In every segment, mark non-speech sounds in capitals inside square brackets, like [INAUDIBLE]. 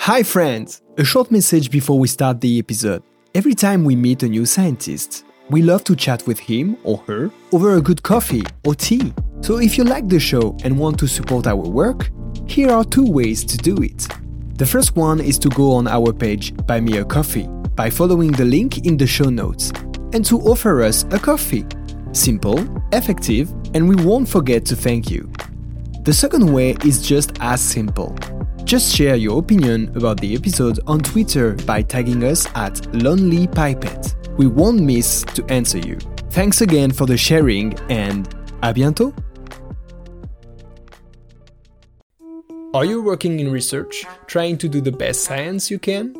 Hi, friends! A short message before we start the episode. Every time we meet a new scientist, we love to chat with him or her over a good coffee or tea. So if you like the show and want to support our work, here are two ways to do it. The first one is to go on our page Buy Me a Coffee by following the link in the show notes and to offer us a coffee. Simple, effective, and we won't forget to thank you. The second way is just as simple. Just share your opinion about the episode on Twitter by tagging us at Lonely Pipette. We won't miss to answer you. Thanks again for the sharing and à bientôt! Are you working in research, trying to do the best science you can?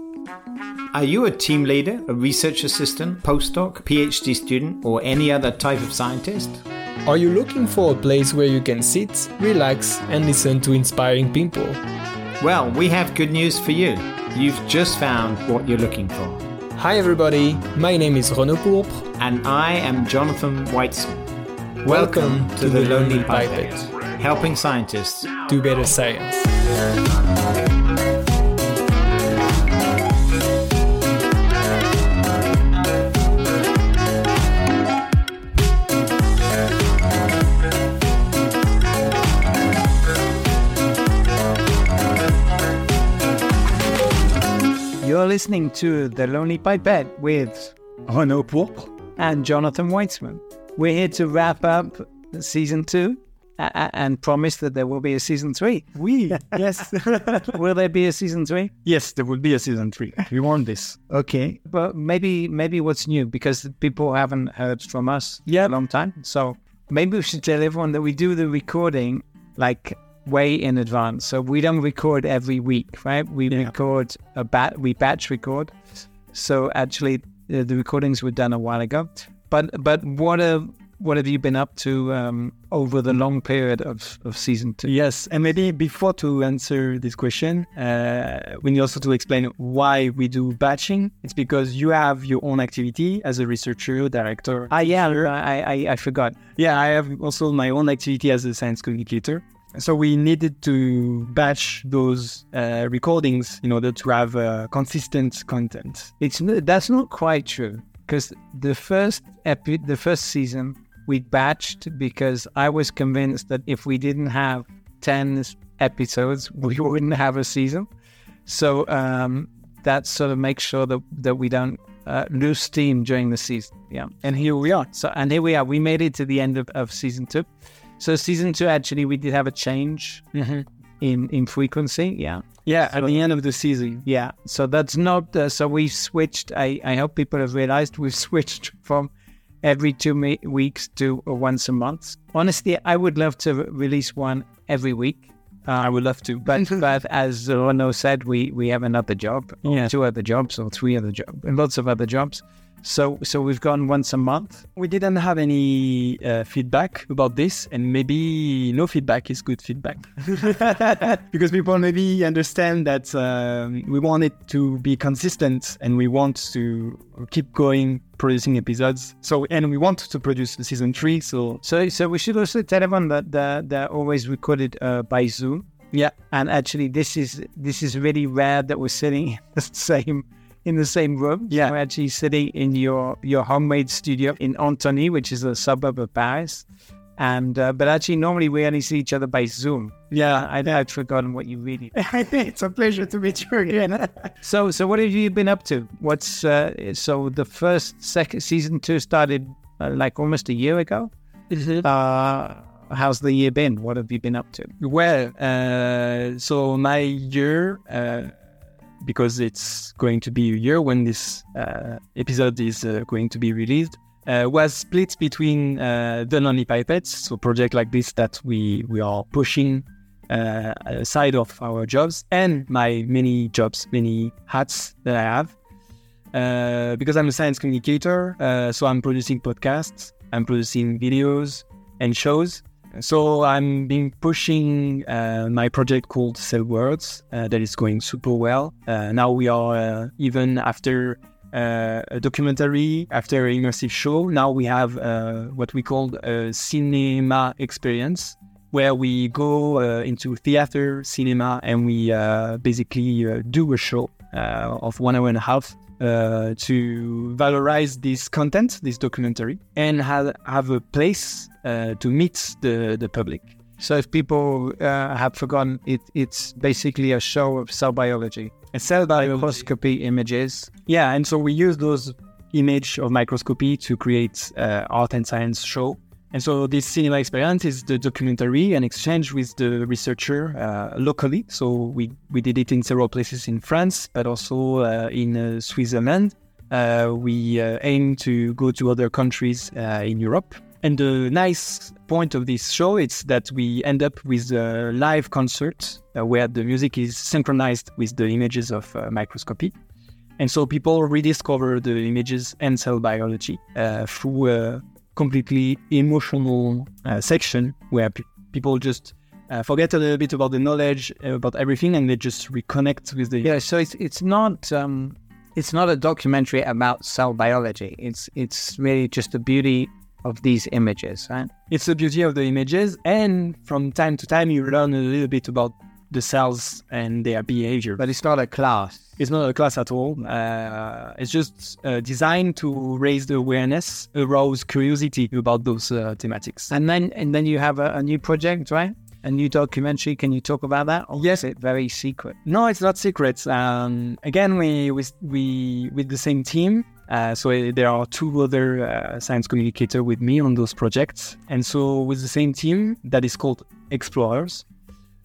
Are you a team leader, a research assistant, postdoc, PhD student, or any other type of scientist? Are you looking for a place where you can sit, relax, and listen to inspiring people? Well, we have good news for you. You've just found what you're looking for. Hi, everybody. My name is Renaud Pourpre. And I am Jonathan Weitzman. Welcome, to, the, Lonely Pipette, helping scientists do better science. You're listening to The Lonely Pipette with Renaud Pourpre and Jonathan Weitzman. We're here to wrap up season two and promise that there will be a season three. We, yes. [LAUGHS] will there be a season three? Yes, there will be a season three. We want this. Okay. But maybe maybe what's new because people haven't heard from us Yeah. a long time. So maybe we should tell everyone that we do the recording like way in advance. So we don't record every week, right? We Yeah. record a bat we batch record. So actually uh, the recordings were done a while ago. But but what have what have you been up to um, over the long period of, of season two? Yes, and maybe before to answer this question, uh, we need also to explain why we do batching. It's because you have your own activity as a researcher, director. Ah, yeah, I, I, I forgot. Yeah, I have also my own activity as a science communicator. So we needed to batch those uh, recordings in order to have uh, consistent content. It's that's not quite true because the first epi- the first season we batched because I was convinced that if we didn't have ten episodes, [LAUGHS] we wouldn't have a season. So um, that sort of makes sure that that we don't uh, lose steam during the season. Yeah, And here we are. so and here we are. We made it to the end of, of season two. So season two actually we did have a change in in frequency. Yeah. Yeah, at the end of the season. Yeah, so that's not. Uh, so we switched. I, I hope people have realized [LAUGHS] we've switched from every two me- weeks to uh, once a month. Honestly, I would love to re- release one every week. Uh, I would love to. but [LAUGHS] but as Renaud said, we we have another job, Yeah. two other jobs, or three other jobs, and lots of other jobs. So so we've gone once a month. We didn't have any uh, feedback about this, and maybe no feedback is good feedback [LAUGHS] [LAUGHS] because people maybe understand that um, we want it to be consistent and we want to keep going producing episodes. So, and we want to produce the season three. So, So so we should also tell everyone that they're, they're always recorded uh, by Zoom. yeah, and actually this is this is really rare that we're sitting in [LAUGHS] the same in the same room. Yeah. we're actually sitting in your your homemade studio in Antony which is a suburb of Paris. And uh, but actually normally we only see each other by Zoom. Yeah. I, I'd forgotten what you really [LAUGHS] it's a pleasure to meet you again. [LAUGHS] so so what have you been up to? What's uh, so the first second season two started uh, like almost a year ago. Uh how's the year been? What have you been up to? Well, uh, so my year, uh, because it's going to be a year when this uh, episode is uh, going to be released, uh, was split between uh, the Lonely Pipettes, so project like this that we we are pushing uh, aside of our jobs, and my many jobs, many hats that I have. Uh, because I'm a science communicator, so I'm producing podcasts, I'm producing videos and shows. So I'm been pushing uh, my project called Cell Worlds uh, that is going super well. Uh, now we are uh, even after uh, a documentary, after an immersive show. Now we have uh, what we call a cinema experience where we go into theater, cinema, and we basically do a show of one hour and a half uh, to valorize this content, this documentary, and have, have a place uh, to meet the, the public. So if people uh, have forgotten, it, it's basically a show of cell biology, A cell biology. microscopy images. Yeah, and so we use those image of microscopy to create uh, art and science show. And so this cinema experience is the documentary and exchange with the researcher uh, locally. So we, we did it in several places in France, but also uh, in uh, Switzerland. Uh, we uh, aim to go to other countries uh, in Europe. And the nice point of this show is that we end up with a live concert where the music is synchronized with the images of microscopy. And so people rediscover the images and cell biology through completely emotional uh, section where pe- people just uh, forget a little bit about the knowledge uh, about everything and they just reconnect with the Yeah, so it's it's not um, it's not a documentary about cell biology. It's it's really just the beauty of these images, right? it's the beauty of the images and from time to time you learn a little bit about the cells and their behavior But it's not a class. It's not a class at all. Uh, it's just uh, designed to raise the awareness, arouse curiosity about those uh, thematics. And then and then you have a, a new project, right? A new documentary. Can you talk about that? Or Yes. it very secret? No, it's not secret. Um, again, we with we with the same team. Uh, so there are two other uh, science communicators with me on those projects, and so with the same team that is called Explorers,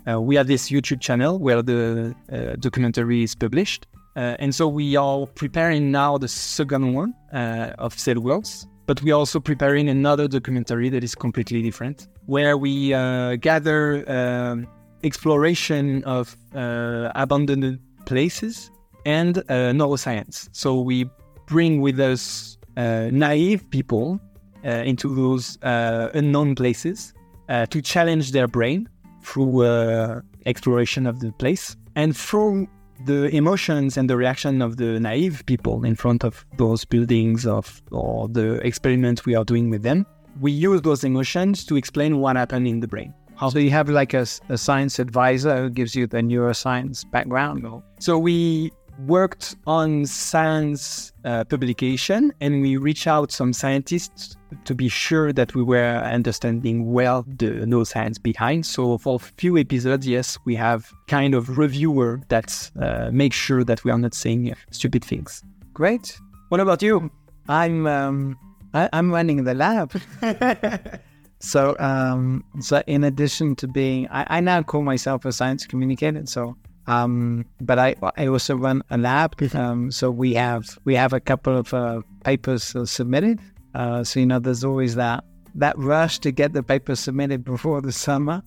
uh, we have this YouTube channel where the uh, documentary is published, uh, and so we are preparing now the second one uh, of Cell Worlds. But we are also preparing another documentary that is completely different, where we uh, gather um, exploration of uh, abandoned places and neuroscience. So we bring with us naive people into those unknown places to challenge their brain through uh, exploration of the place and through the emotions and the reaction of the naive people in front of those buildings of or the experiment we are doing with them we use those emotions to explain what happened in the brain So you have like a science advisor who gives you the neuroscience background. So we worked on science uh, publication and we reached out some scientists to be sure that we were understanding well the neuroscience behind. So for a few episodes, yes, we have kind of reviewer that uh, makes sure that we are not saying stupid things. Great. What about you? I'm um, I, I'm running the lab. [LAUGHS] so um, so in addition to being, I, I now call myself a science communicator. So um, but I I also run a lab. Um, so we have we have a couple of uh, papers uh, submitted. Uh, so you know, there's always that that rush to get the paper submitted before the summer.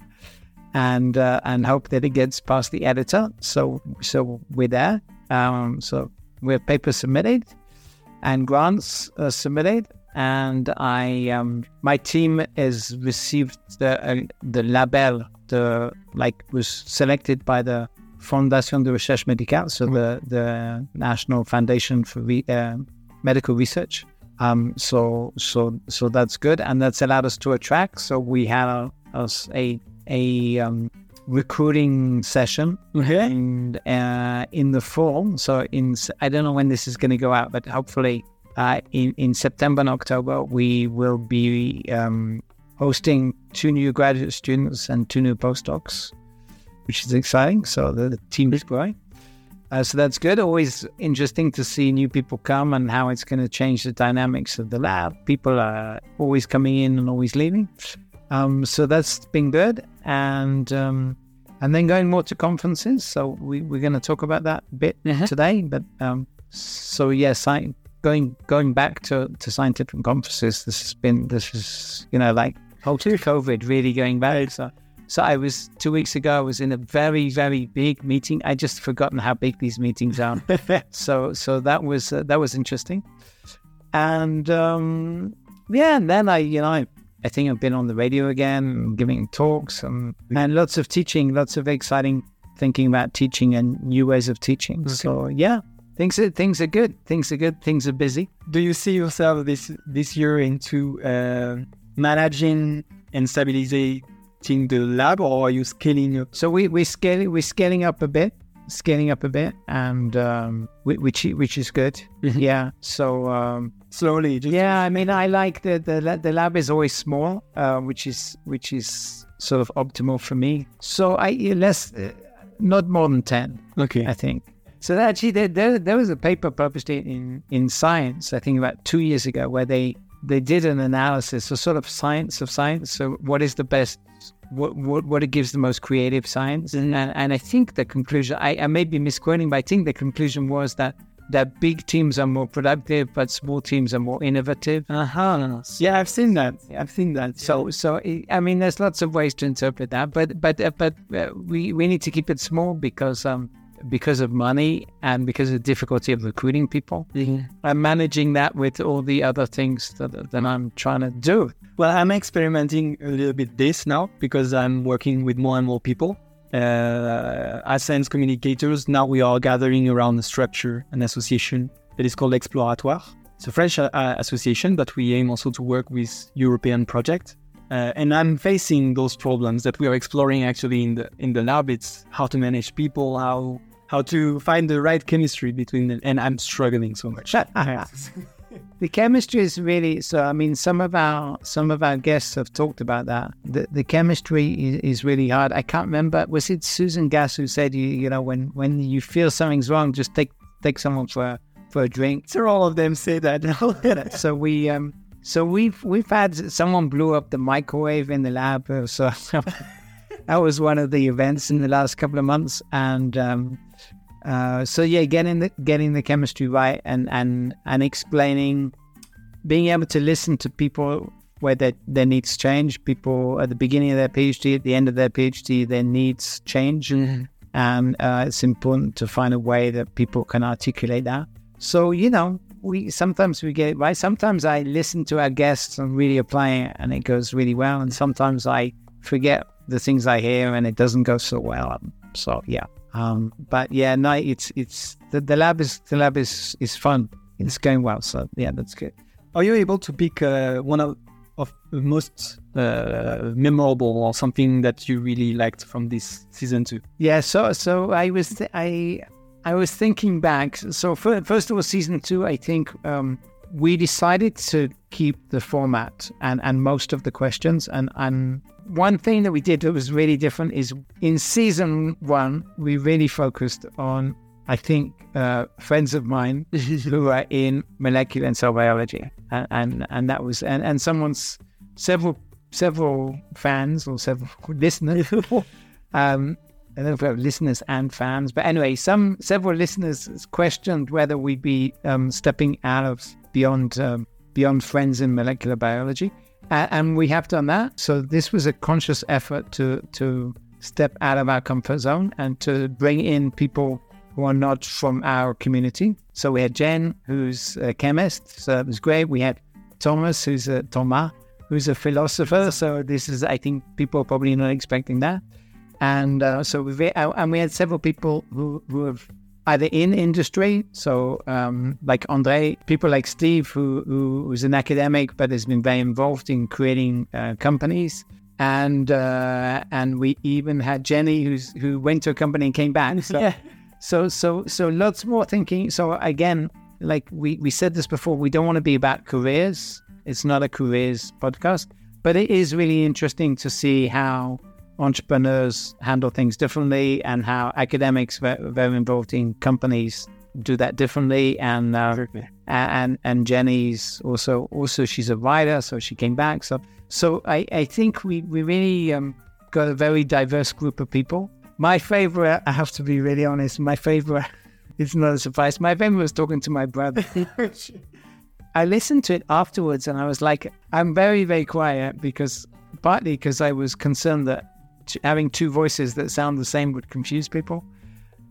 And uh, and hope that it gets past the editor. So so we're there. Um, so we have papers submitted and grants uh, submitted. And I, um, my team has received the uh, the label, the like was selected by the Fondation de Recherche Médicale, so the the National Foundation for Re- uh, Medical Research. Um, so so so that's good, and that's allowed us to attract. So we had a us a a um, recruiting session and uh, in the fall. So in I don't know when this is going to go out, but hopefully uh, in in September and October we will be um, hosting two new graduate students and two new postdocs, which is exciting. So the, the team is growing. Uh, so that's good. Always interesting to see new people come and how it's going to change the dynamics of the lab. People are always coming in and always leaving. Um, so that's been good. And um, and then going more to conferences. So we, we're going to talk about that a bit today. But um, so yes, I going going back to, to scientific conferences. This has been this is you know like whole COVID really going back. So so I was two weeks ago. I was in a very very big meeting. I just forgotten how big these meetings are. [LAUGHS] so so that was uh, that was interesting. And um, yeah, and then I you know I, I think I've been on the radio again, giving talks and, and lots of teaching, lots of exciting thinking about teaching and new ways of teaching. So yeah, things are things are good. Things are good. Things are busy. Do you see yourself this this year into uh, managing and stabilizing restricting the lab, or are you scaling up? So we we scaling we're scaling up a bit, scaling up a bit, and um, which which is good. Yeah. So um, Slowly, just yeah, I mean, I like the the the lab is always small, uh, which is which is sort of optimal for me. So I less, uh, not more than ten. okay. I think. So actually, there, there, there was a paper published in, in Science, I think about two years ago, where they, they did an analysis, a sort of science of science. So what is the best, what what, what it gives the most creative science? And, and, and I think the conclusion, I, I may be misquoting, but I think the conclusion was that that big teams are more productive, but small teams are more innovative. Uh-huh. Yeah, I've seen that. I've seen that. So, so I- I mean, there's lots of ways to interpret that, but but uh, but uh, we we need to keep it small because um because of money and because of the difficulty of recruiting people. I'm managing that with all the other things that that I'm trying to do. Well, I'm experimenting a little bit this now because I'm working with more and more people. Uh, as science communicators, now we are gathering around a structure, an association that is called Exploratoire. It's a French uh, association, but we aim also to work with European projects. Uh, and I'm facing those problems that we are exploring actually in the in the lab. It's how to manage people, how how to find the right chemistry between them, and I'm struggling so much. [LAUGHS] The chemistry is really so. I mean, some of our some of our guests have talked about that. The the chemistry is, is really hard. I can't remember. Was it Susan Gasser who said you you know when when you feel something's wrong, just take take someone for a, for a drink. so all of them say that. [LAUGHS] so we um so we've we've had someone blew up the microwave in the lab uh, so [LAUGHS] that was one of the events in the last couple of months and um uh so yeah getting the getting the chemistry right and and and explaining being able to listen to people where their, their needs change people at the beginning of their phd at the end of their phd their needs change. And uh, it's important to find a way that people can articulate that. So you know we sometimes we get it right. Sometimes i listen to our guests and really apply it and it goes really well. And sometimes i forget the things i hear and it doesn't go so well. So yeah um but yeah no it's it's the, the lab is the lab is is fun it's going well so yeah that's good Are you able to pick uh, one of, of the most uh, memorable or something that you really liked from this season two? Yeah, so so I was th- I I was thinking back. So fir- first of all, season two, I think um, we decided to keep the format and and most of the questions. And and one thing that we did that was really different is in season one, we really focused on I think uh, friends of mine [LAUGHS] who are in molecular and cell biology, and and, and that was and, and someone's several several fans or several [LAUGHS] listeners. [LAUGHS] um, I don't know if we have listeners and fans, but anyway, some several listeners questioned whether we'd be um, stepping out of beyond um, beyond friends in molecular biology, and we have done that. So this was a conscious effort to to step out of our comfort zone and to bring in people who are not from our community. So we had Jen, who's a chemist, so it was great. We had Thomas, who's a Thomas, who's a philosopher. So this is, I think, people are probably not expecting that. And uh, so we and we had several people who who have either in industry, so um, like Andre, people like Steve, who who was an academic but has been very involved in creating uh, companies. And uh, and we even had Jenny, who's who went to a company and came back. So, [LAUGHS] Yeah. so so so lots more thinking. So again, like we we said this before, we don't want to be about careers. It's not a careers podcast, but it is really interesting to see how entrepreneurs handle things differently and how academics ve- very involved in companies do that differently. And uh, and and Jenny's also also she's a writer, so she came back. So so I I think we we really um, got a very diverse group of people. My favorite, I have to be really honest. My favorite, [LAUGHS] it's not a surprise. My favorite was talking to my brother. [LAUGHS] I listened to it afterwards, and I was like, I'm very very quiet because partly because I was concerned that having two voices that sound the same would confuse people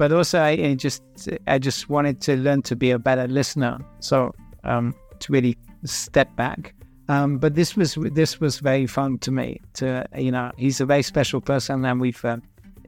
but also I, I just I just wanted to learn to be a better listener. So um, to really step back. Um, but this was this was very fun to me. To you know, he's a very special person, and we've. Uh,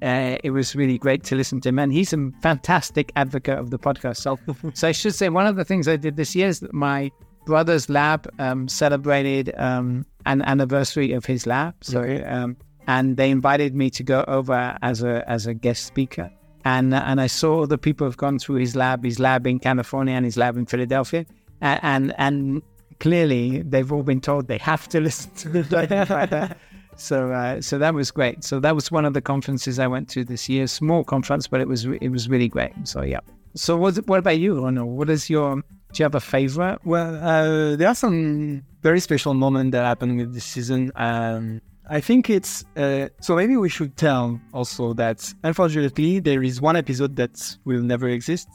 uh, it was really great to listen to him, and he's a fantastic advocate of the podcast. So, [LAUGHS] so I should say one of the things I did this year is that my brother's lab um, celebrated um, an anniversary of his lab. So um, and they invited me to go over as a as a guest speaker. And and I saw the people have gone through his lab, his lab in California and his lab in Philadelphia, and and, and clearly they've all been told they have to [LAUGHS] listen to the So uh, so that was great. So that was one of the conferences I went to this year. Small conference, but it was it was really great. So yeah. So what what about you, Renaud? What is your do you have a favorite? Well, uh, there are some very special moments that happened with this season. Um, I think it's uh, so. Maybe we should tell also that unfortunately there is one episode that will never exist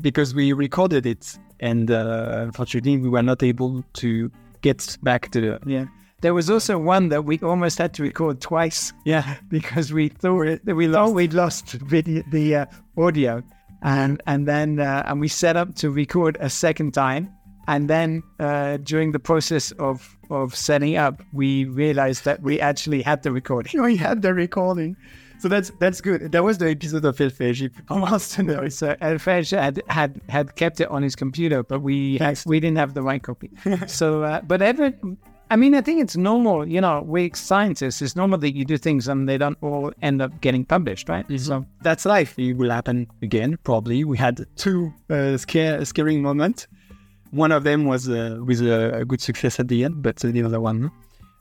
because we recorded it, and uh, unfortunately we were not able to get back to the yeah. There was also one that we almost had to record twice. Yeah, [LAUGHS] because we thought that we thought we'd lost video, the uh, audio and and then uh, and we set up to record a second time and then uh, during the process of of setting up we realized that we actually had the recording [LAUGHS] we had the recording so that's that's good that was the episode of Elphège almost [LAUGHS] know so Elphège had, had had kept it on his computer but we we didn't have the right copy [LAUGHS] so uh, but ever I mean, I think it's normal, you know, we scientists, it's normal that you do things and they don't all end up getting published, right? Mm-hmm. So that's life. It will happen again, probably. We had two uh, scare, scary moments. One of them was uh, with a, a, good success at the end, but the other one.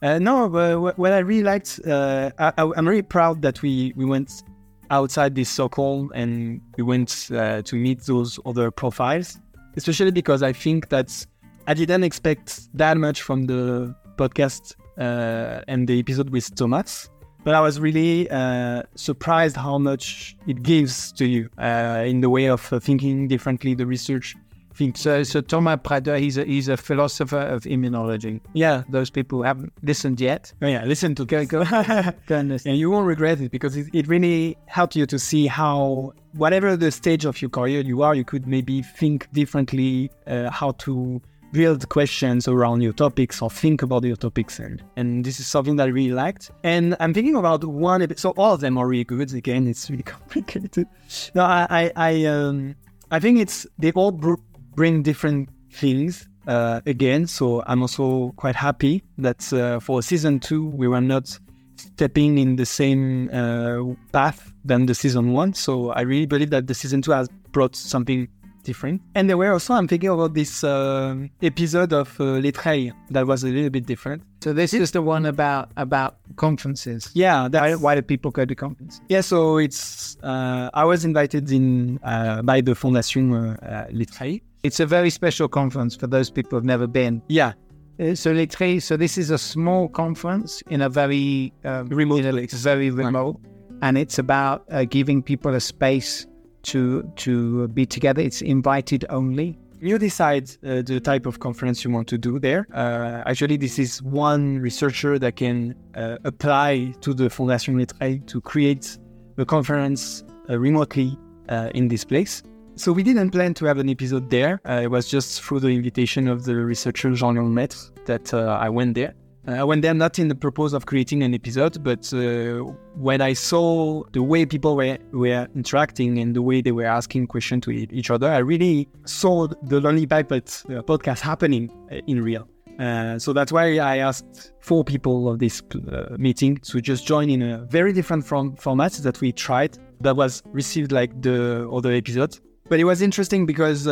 Uh, no, what I really liked, uh, I, am really proud that we, we went outside this circle and we went uh, to meet those other profiles, especially because I think that I didn't expect that much from the podcast uh, and the episode with Thomas. But I was really uh, surprised how much it gives to you uh, in the way of uh, thinking differently, the research. Think. So, so Thomas Pradeu, he's a, he's a philosopher of immunology. Yeah. Those people who haven't listened yet. Oh, yeah, listen to Go, go, [LAUGHS] [LAUGHS] go and listen. And you won't regret it because it, it really helped you to see how, whatever the stage of your career you are, you could maybe think differently, uh, how to build questions around your topics or think about your topics and and this is something that I really liked. And I'm thinking about one episode. So all of them are really good. Again, it's really [LAUGHS] complicated. No, I I I, um, I think it's they all br- bring different things. Uh, again, so I'm also quite happy that uh, for season two we were not stepping in the same uh, path than the season one. So I really believe that the season two has brought something different. And there were also, I'm thinking about this uh, episode of uh, Les Treilles that was a little bit different. So this is the one about about conferences. Yeah, why, why do people go to conferences? Yeah, so it's uh, I was invited in uh, by the Fondation uh, Les It's a very special conference for those people who've never been. Yeah. Uh, so Treilles, so this is a small conference in a very um, remote place. very remote, right. and it's about uh, giving people a space to to be together. It's invited only. You decide uh, the type of conference you want to do there. Uh, actually, this is one researcher that can uh, apply to the Fondation Les Treilles to create a conference uh, remotely uh, in this place. So we didn't plan to have an episode there. Uh, it was just through the invitation of the researcher Jean-Léon Maître that I went there. Uh, when they're not in the purpose of creating an episode, but uh, when I saw the way people were, were interacting and the way they were asking questions to each other, I really saw the Lonely Pipette uh, podcast happening uh, in real. Uh, so that's why I asked four people of this uh, meeting to just join in a very different form- format that we tried that was received like the other episodes. But it was interesting because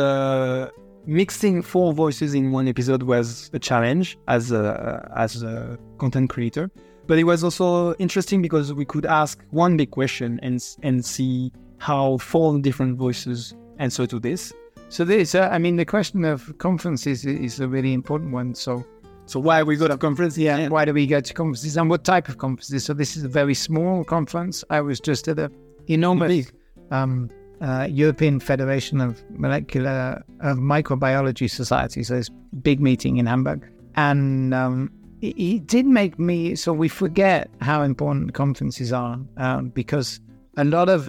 mixing four voices in one episode was a challenge as a, as a content creator. But it was also interesting because we could ask one big question and and see how four different voices answer to this. So this, uh, I mean, the question of conferences is a really important one. So, so why we go to conferences? Yeah, why do we go to conferences and what type of conferences? So this is a very small conference. I was just at a enormous um, uh, European Federation of Molecular of Microbiology Society. So this big meeting in Hamburg, and um, it, it, did make me. So we forget how important conferences are um, because a lot of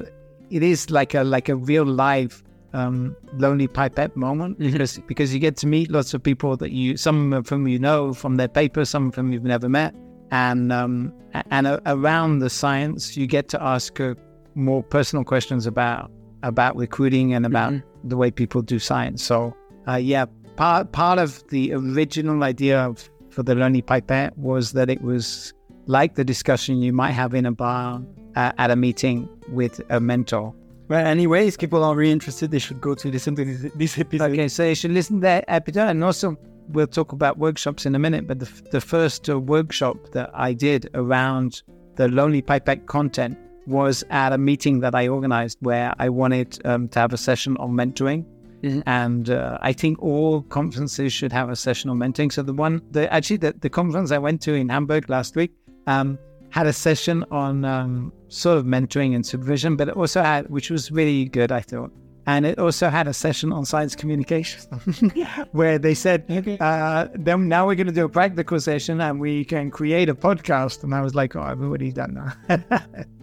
it is like a like a real live um, lonely pipette moment mm-hmm. because because you get to meet lots of people that you some of whom you know from their papers, some of whom you've never met, and um, and uh, around the science you get to ask uh, more personal questions about about recruiting and about mm-hmm. the way people do science. So, uh, yeah, part part of the original idea of, for the Lonely Pipette was that it was like the discussion you might have in a bar uh, at a meeting with a mentor. Well, anyways, people are really interested. They should go to listen to this, this episode. Okay, so you should listen to that episode, and also we'll talk about workshops in a minute. But the, the first uh, workshop that I did around the Lonely Pipette content was at a meeting that I organized where I wanted um, to have a session on mentoring. Mhm. And uh, I think all conferences should have a session on mentoring. So the one, the actually the, the conference I went to in Hamburg last week um, had a session on um, sort of mentoring and supervision, but it also had, which was really good, I thought. And it also had a session on science communication, [LAUGHS] where they said, uh, "Then now we're going to do a practical session, and we can create a podcast." And I was like, "Oh, I've already done that." [LAUGHS]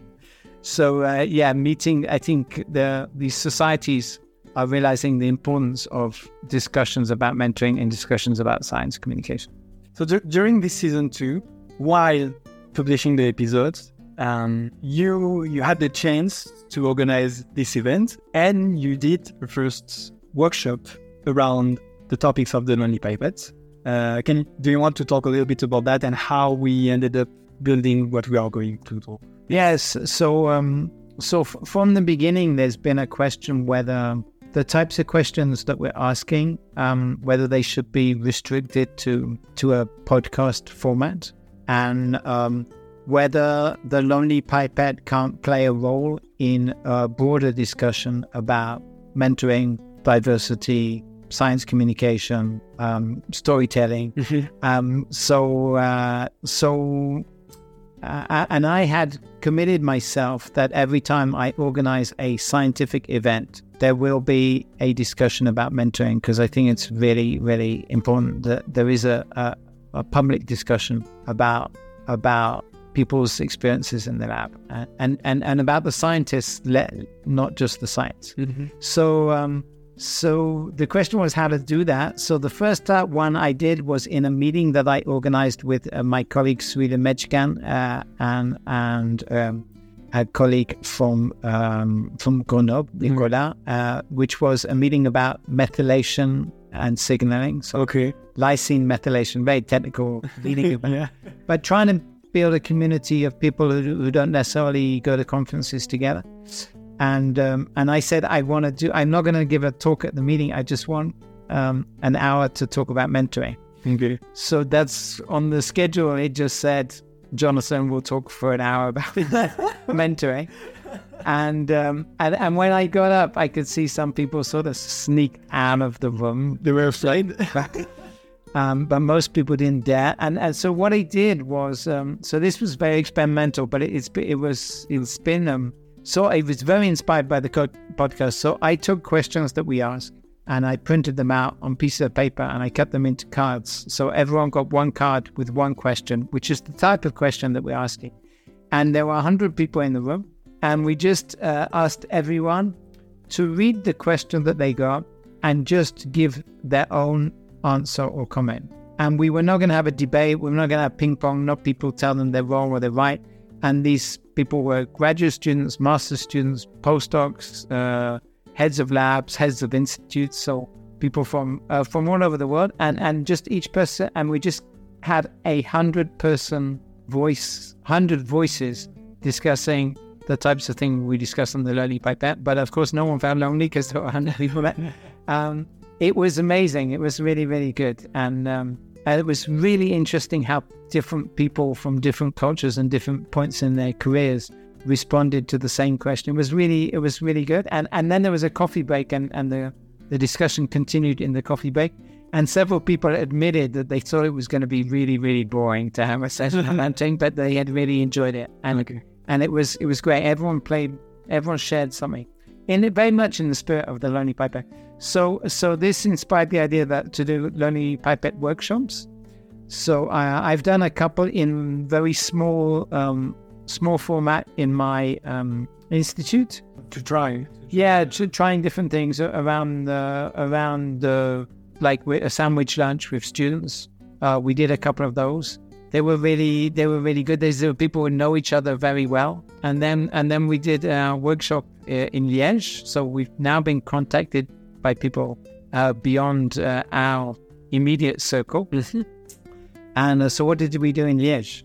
so uh, yeah, meeting. I think the these societies are realizing the importance of discussions about mentoring and discussions about science communication. So dur- during this season two, while publishing the episodes, um, you you had the chance to organize this event, and you did the first workshop around the topics of the lonely pipettes. Uh, can do you want to talk a little bit about that and how we ended up building what we are going to do? Yes. So, um, so f- from the beginning, there's been a question whether the types of questions that we're asking, um, whether they should be restricted to to a podcast format, and um, whether the lonely pipette can't play a role in a broader discussion about mentoring, diversity, science communication, um, storytelling. Um, so, uh, so uh, and I had committed myself that every time I organize a scientific event, there will be a discussion about mentoring because I think it's really, really important that there is a, a, a public discussion about about people's experiences in the lab and and, and about the scientists, not just the science. So, um, so the question was how to do that. So the first uh, one I did was in a meeting that I organized with uh, my colleague Sweden Mechkan uh, and and um, a colleague from um, from Grenoble, Nicolas, uh, which was a meeting about methylation and signaling. So Okay. lysine methylation, very technical [LAUGHS] meeting about but trying to build a community of people who, who don't necessarily go to conferences together. And um, and I said I want to do. I'm not going to give a talk at the meeting. I just want um, an hour to talk about mentoring. Okay. So that's on the schedule. It just said Jonathan will talk for an hour about [LAUGHS] mentoring. And, um, and and when I got up, I could see some people sort of sneak out of the room They were afraid. um, but most people didn't dare. And, and so what I did was, um, so this was very experimental, but it, it's it was it's been um, so I was very inspired by the co- podcast. So I took questions that we asked and I printed them out on pieces of paper and I cut them into cards. So everyone got one card with one question, which is the type of question that we're asking. And there were hundred people in the room, and we just uh, asked everyone to read the question that they got and just give their own answer or comment. And we were not going to have a debate. We're not going to have ping pong, not people tell them they're wrong or they're right. And these people were graduate students, master students, postdocs, uh, heads of labs, heads of institutes. So people from uh, from all over the world, and and just each person. And we just had a hundred person voice, hundred voices discussing the types of things we discussed on the Lonely Pipette. But of course, no one found lonely because there were 100 people there. [LAUGHS] Um, it was amazing. It was really, really good. And, um, and it was really interesting how different people from different cultures and different points in their careers responded to the same question. It was really, it was really good. And, and then there was a coffee break and, and the, the discussion continued in the coffee break. And several people admitted that they thought it was going to be really, really boring to have a [LAUGHS] session on hunting, [LAUGHS] but they had really enjoyed it. And Okay. and it was it was great. Everyone played, everyone shared something, in it very much in the spirit of the Lonely Pipette. So so this inspired the idea that to do Lonely Pipette workshops. So uh, I've done a couple in very small um, small format in my um, institute. to try. Yeah, tr- trying different things around the around the like a sandwich lunch with students. Uh, we did a couple of those. They were really they were really good. There's uh, people who know each other very well. And then and then we did a workshop uh, in Liège. So we've now been contacted by people uh, beyond uh, our immediate circle. And uh, so what did we do in Liège?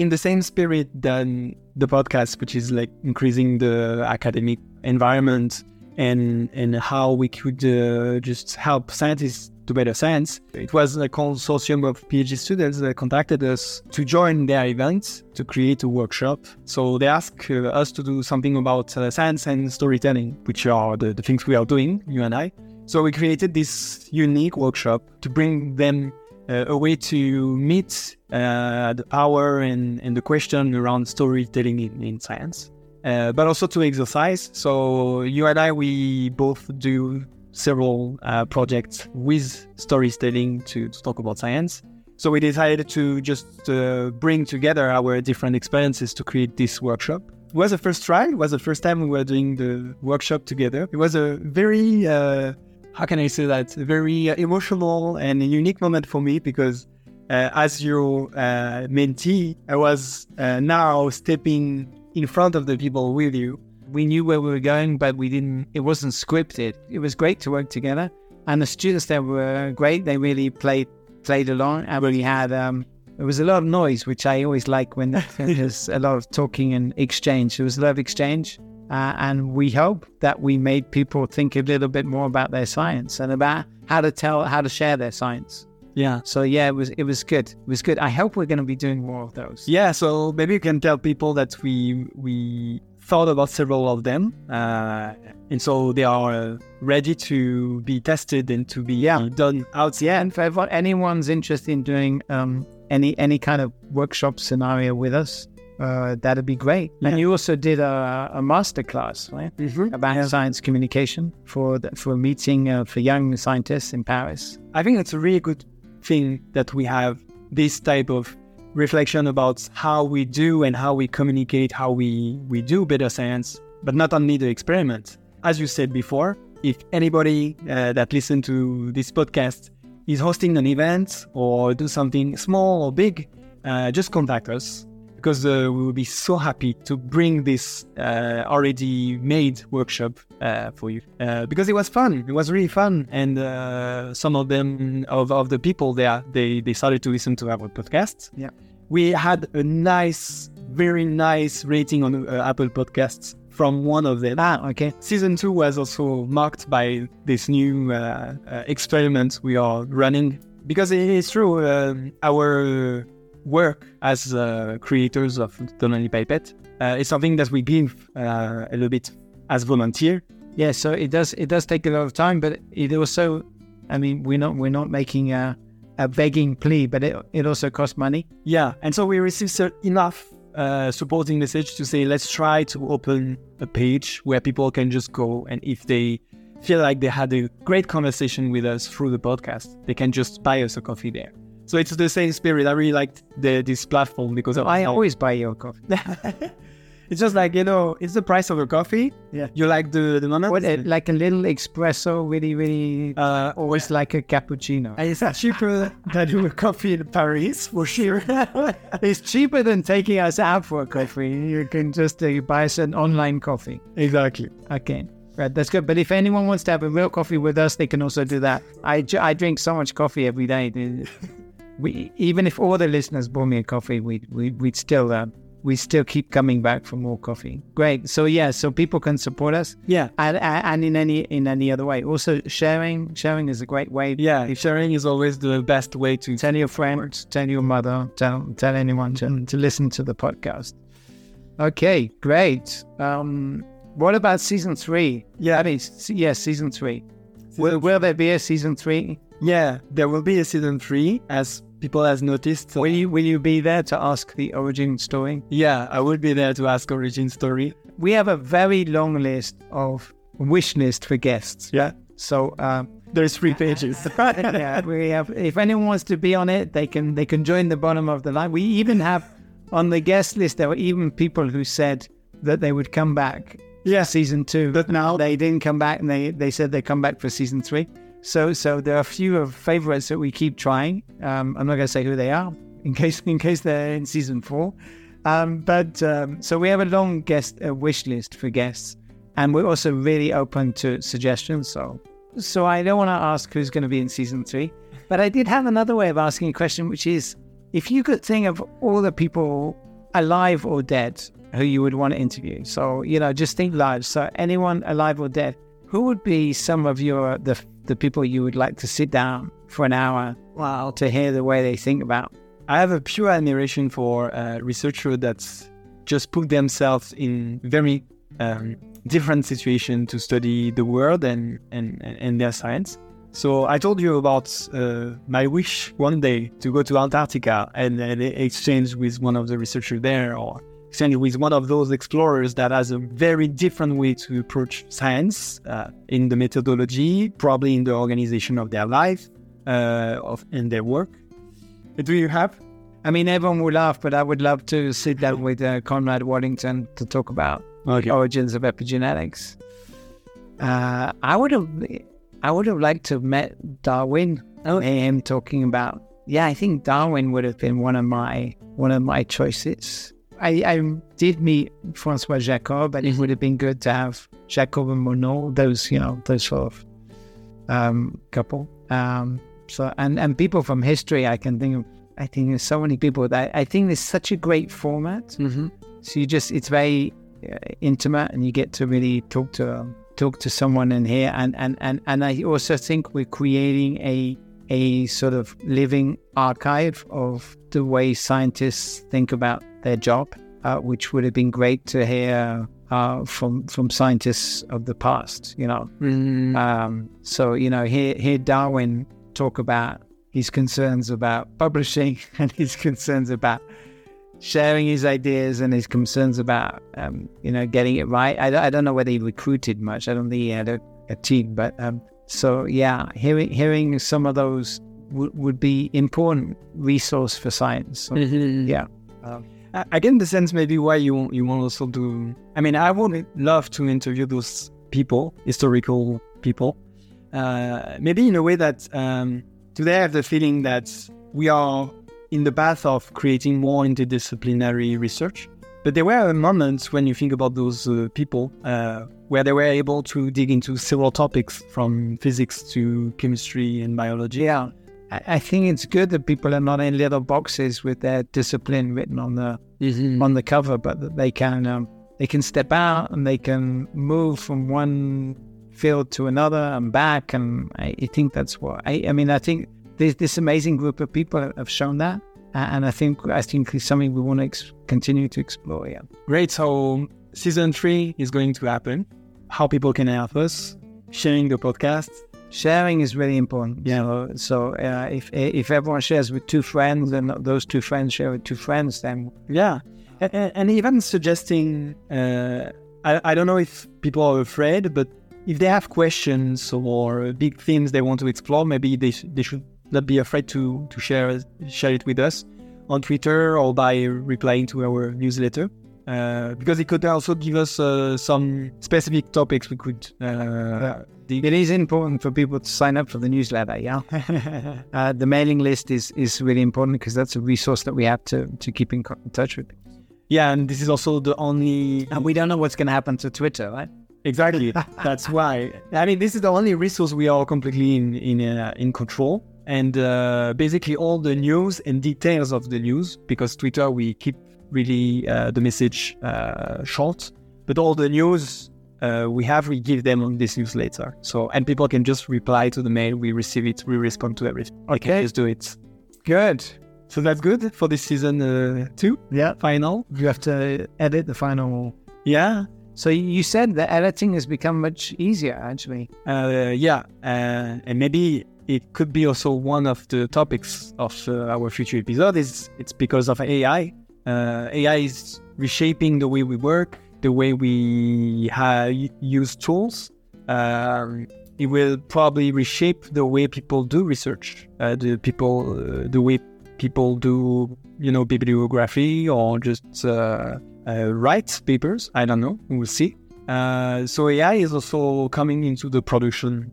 in the same spirit than the podcast, which is like increasing the academic environment and and how we could uh, just help scientists do better science. It was a consortium of PhD students that contacted us to join their event to create a workshop. So they asked uh, us to do something about uh, science and storytelling, which are the, the things we are doing, you and I. So we created this unique workshop to bring them uh, a way to meet uh, the power and, and the question around storytelling in, in science, uh, but also to exercise. So you and I, we both do several uh, projects with storytelling to, to, talk about science. So we decided to just uh, bring together our different experiences to create this workshop. It was the first try. It was the first time we were doing the workshop together. It was a very uh, how can I say that? A very emotional and unique moment for me because uh, as your mentee, I was now stepping in front of the people with you. We knew where we were going, but we didn't. It wasn't scripted. It was great to work together, and the students there were great. They really played played along, and we had. Um, there was a lot of noise, which I always like when [LAUGHS] there's a lot of talking and exchange. There was a lot of exchange, uh, and we hope that we made people think a little bit more about their science and about how to tell, how to share their science. Yeah. So yeah, it was it was good. It was good. I hope we're going to be doing more of those. Yeah. So maybe you can tell people that we we thought about several of them, uh, and so they are ready to be tested and to be yeah done out. Yeah. And for anyone's interested in doing um, any any kind of workshop scenario with us, uh, that'd be great. Yeah. And you also did a, a master class, right, mm-hmm. about yeah. science communication for the, for a meeting uh, for young scientists in Paris. I think it's a really good thing that we have this type of reflection about how we do and how we communicate, how we we do better science, but not only the experiment. As you said before, if anybody uh, that listen to this podcast is hosting an event or do something small or big, uh, just contact us because uh, we will be so happy to bring this uh, already made workshop uh, for you uh, because it was fun. It was really fun, and uh, some of them of, of the people there they they started to listen to our podcast. Yeah, we had a nice, very nice rating on uh, Apple Podcasts from one of them. Ah, okay. Season two was also marked by this new experiment we are running because it is true. Um, our work as uh, creators of Lonely Pipette uh, is something that we give uh, a little bit as volunteer. Yeah, so it does it does take a lot of time, but it also, I mean, we're not we're not making a, a begging plea, but it it also costs money. Yeah, and so we receive enough uh, supporting message to say let's try to open a page where people can just go and if they feel like they had a great conversation with us through the podcast, they can just buy us a coffee there. So it's the same spirit. I really liked the, this platform because I always buy your coffee. [LAUGHS] it's just like you know, it's the price of a coffee. Yeah, you like the the moment. What, like a little espresso, really, really, uh, always like a cappuccino. It's cheaper than a coffee in Paris for sure. [LAUGHS] it's cheaper than taking us out for a coffee. You can just uh, buy us an online coffee. Exactly. Okay. Right, that's good. But if anyone wants to have a real coffee with us, they can also do that. I, I drink so much coffee every day we even if all the listeners bought me a coffee, we we we'd still uh, we still keep coming back for more coffee. Great. So yeah, so people can support us. Yeah, and and in any in any other way. Also, sharing sharing is a great way. Yeah, if sharing is always the best way to tell your friends, tell your mother, tell tell anyone to to listen to the podcast. Okay, great. Um, what about season three? Yeah, I mean, yeah, season three. Season will, will there be a season three? Yeah, there will be a season three as people has noticed. Will you will you be there to ask the origin story? Yeah, I will be there to ask origin story. We have a very long list of wish list for guests. Yeah. So um, there's three [LAUGHS] pages. [LAUGHS] yeah, we have. If anyone wants to be on it, they can they can join the bottom of the line. We even have on the guest list. There were even people who said that they would come back. Yeah, season two. But now they didn't come back, and they they said they come back for season three. So, so there are a few of favorites that we keep trying. Um, I'm not going to say who they are in case [LAUGHS] in case they're in season four. Um, but um, so we have a long guest a wish list for guests, and we're also really open to suggestions. So, so I don't want to ask who's going to be in season three, but I did have another way of asking a question, which is if you could think of all the people alive or dead who you would want to interview, so you know, just think live. So anyone alive or dead, who would be some of your the the people you would like to sit down for an hour, wow, to hear the way they think about? I have a pure admiration for a researcher that's just put themselves in very um, different situation to study the world and, and, and their science. So I told you about uh, my wish one day to go to Antarctica and, and exchange with one of the researchers there or exchange with one of those explorers that has a very different way to approach science uh, in the methodology, probably in the organization of their life, uh, of in their work. Do you have? I mean, everyone will laugh, but I would love to sit down [LAUGHS] with uh, Conrad Waddington to talk about okay. origins of epigenetics. Uh, I would have, I would have liked to have met Darwin. Oh. Him talking about, yeah, I think Darwin would have been one of my one of my choices. I, I did meet Francois Jacob, but it would have been good to have Jacob and Monod, those you know, those sort of um, couple. Um, so and and people from history, I can think of. I think there's so many people that I think there's such a great format. Mm-hmm. So you just, it's very uh, intimate and you get to really talk to um, talk to someone in here and and and and I also think we're creating a a sort of living archive of the way scientists think about their job, uh, which would have been great to hear uh, from from scientists of the past. You know, mm. um, so you know, hear hear Darwin talk about his concerns about publishing [LAUGHS] and his concerns about sharing his ideas and his concerns about, um, you know, getting it right. I, I don't know whether he recruited much. I don't think he had a, a team, but um, so yeah, hearing hearing some of those w- would be important resource for science. So, mm-hmm. Yeah. Um, I get the sense maybe why you you want also to. I mean, I would love to interview those people, historical people. Uh, maybe in a way that um, today I have the feeling that we are in the path of creating more interdisciplinary research. But there were moments when you think about those uh, people uh, where they were able to dig into several topics from physics to chemistry and biology. Yeah, I think it's good that people are not in little boxes with their discipline written on the mm-hmm. on the cover, but that they can um, they can step out and they can move from one field to another and back. And I, I think that's what I, I mean. I think this, this amazing group of people have shown that. And I think I think it's something we want to ex- continue to explore. Yeah. Great. So season three is going to happen. How people can help us sharing the podcast. Sharing is really important. Yeah. Know? So uh, if if everyone shares with two friends, and those two friends share with two friends, then yeah. And, and even suggesting. Uh, I, I don't know if people are afraid, but if they have questions or big themes they want to explore, maybe they, sh- they should not be afraid to to share share it with us on Twitter or by replying to our newsletter. Uh, because it could also give us uh, some specific topics we could. Uh, it is important for people to sign up for the newsletter. Yeah, [LAUGHS] uh, the mailing list is is really important because that's a resource that we have to to keep in, in touch with. Yeah, and this is also the only. And we don't know what's going to happen to Twitter, right? Exactly. [LAUGHS] that's why. I mean, this is the only resource we are completely in in uh, in control and uh, basically all the news and details of the news because Twitter we keep really uh, the message uh, short, but all the news uh, we have we give them on this newsletter. So and people can just reply to the mail, we receive it, we respond to everything. Okay, just do it. Good. So that's good for this season uh, two. Yeah, final. You have to edit the final. Yeah. So you said that editing has become much easier, actually. Uh, yeah, and maybe it could be also one of the topics of uh, our future episode is it's because of AI. Uh, AI is reshaping the way we work, the way we use tools. Um, it will probably reshape the way people do research, uh, the people, uh, the way people do, you know, bibliography or just uh, uh, write papers. I don't know. We'll see. so AI is also coming into the production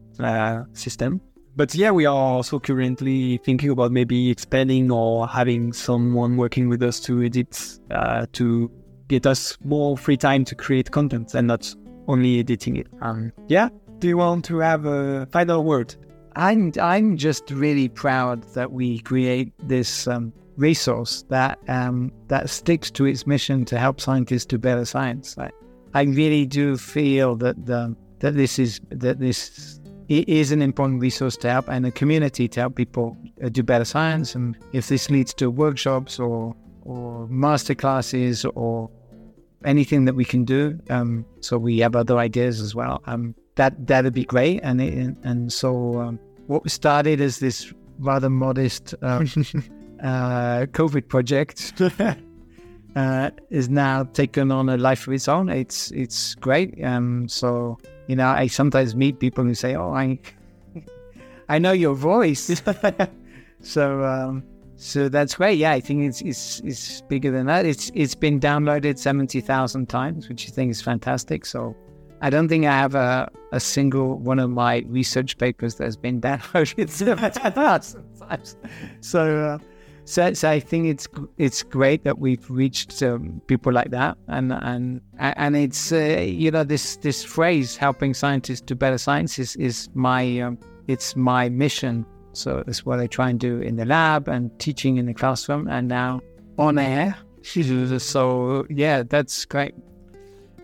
system but yeah, we are also currently thinking about maybe expanding or having someone working with us to edit, uh, to get us more free time to create content and not only editing it. Um, yeah. Do you want to have a final word? I'm I'm just really proud that we create this um, resource that um, that sticks to its mission to help scientists do better science. I, I really do feel that the, that this is that this is an important resource to help and a community to help people uh, do better science. And if this leads to workshops or or master classes or anything that we can do, um, so we have other ideas as well. Um, that that'd be great. And it, and so um, what started as this rather modest uh, [LAUGHS] uh, COVID project [LAUGHS] uh, is now taken on a life of its own. It's it's great. Um, so you know, I sometimes meet people who say, "Oh, I [LAUGHS] I know your voice." [LAUGHS] [LAUGHS] so um, so that's great. Yeah, I think it's it's it's bigger than that. It's it's been downloaded seventy thousand times, which I think is fantastic. So I don't think I have a, a single one of my research papers that has been downloaded seventy thousand times. So. Uh, so, so I think it's it's great that we've reached um, people like that, and and and it's uh, you know this this phrase helping scientists do better science is, is my um, it's my mission. So that's what I try and do in the lab and teaching in the classroom, and now on air. [LAUGHS] So yeah, that's great.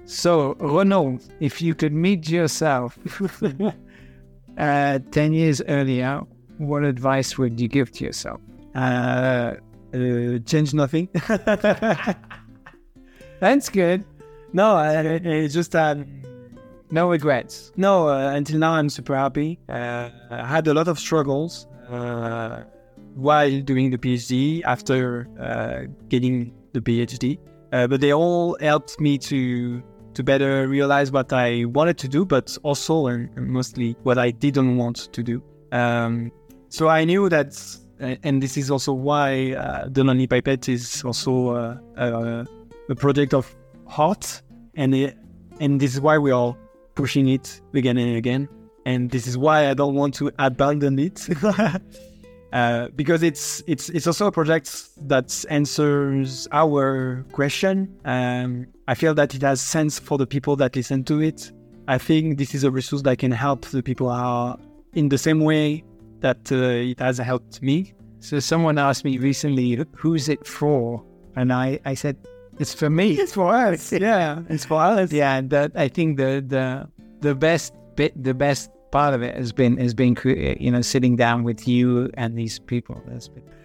So Renaud, if you could meet yourself [LAUGHS] uh, ten years earlier, what advice would you give to yourself? Uh, uh, change nothing. [LAUGHS] That's good. No, uh, it's just um, no regrets. No, uh, until now I'm super happy. Uh, I had a lot of struggles uh, while doing the PhD after getting the PhD, but they all helped me to to better realize what I wanted to do, but also and mostly what I didn't want to do. Um, so I knew that and this is also why uh, the Lonely Pipette is also uh, a project of heart, and it, and this is why we are pushing it again and again, and this is why I don't want to abandon it. [LAUGHS] Uh, because it's it's it's also a project that answers our question. Um, I feel that it has sense for the people that listen to it. I think this is a resource that can help the people are in the same way that uh, it has helped me. So someone asked me recently, "Who's it for?" And I, I said, "It's for me. It's for us. [LAUGHS] yeah, it's for us. Yeah, that I think the the the best bit, the best part of it has been has been you know sitting down with you and these people.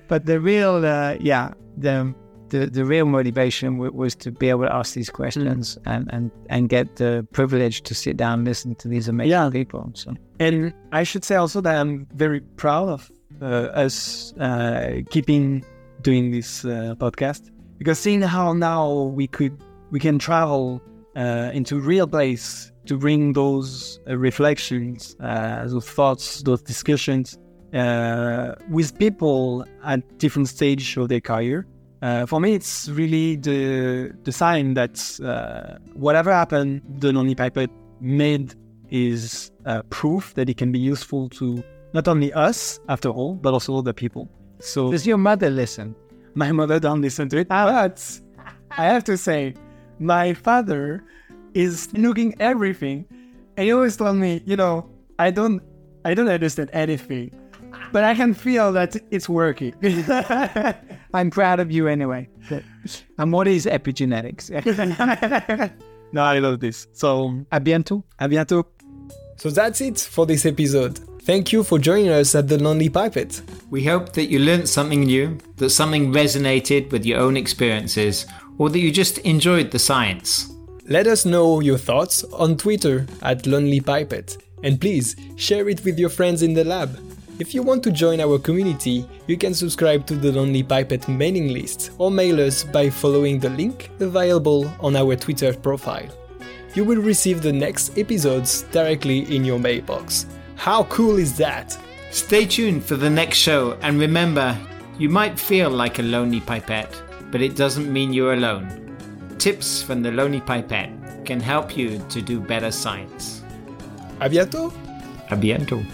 But the real, uh, yeah, the the, the real motivation w- was to be able to ask these questions mm. and, and, and get the privilege to sit down and listen to these amazing yeah. people. So. And I should say also that I'm very proud of uh, us uh, keeping doing this uh, podcast because seeing how now we could we can travel uh, into real place to bring those uh, reflections, uh, those thoughts, those discussions with people at different stages of their career uh, for me, it's really the the sign that uh, whatever happened, the Lonely Pipette made is uh, proof that it can be useful to not only us, after all, but also the people. So, does your mother listen? My mother don't listen to it, but I have to say, my father is looking everything, and he always told me, you know, I don't, I don't understand anything but I can feel that it's working. [LAUGHS] I'm proud of you anyway. And what is epigenetics? [LAUGHS] no, I love this. So, a bientôt. A bientôt. So that's it for this episode. Thank you for joining us at the Lonely Pipette. We hope that you learned something new, that something resonated with your own experiences, or that you just enjoyed the science. Let us know your thoughts on Twitter at Lonely Pipette, and please share it with your friends in the lab. If you want to join our community, you can subscribe to the Lonely Pipette mailing list or mail us by following the link available on our Twitter profile. You will receive the next episodes directly in your mailbox. How cool is that? Stay tuned for the next show and remember, you might feel like a lonely pipette, but it doesn't mean you're alone. Tips from the Lonely Pipette can help you to do better science. A bientôt! A bientôt!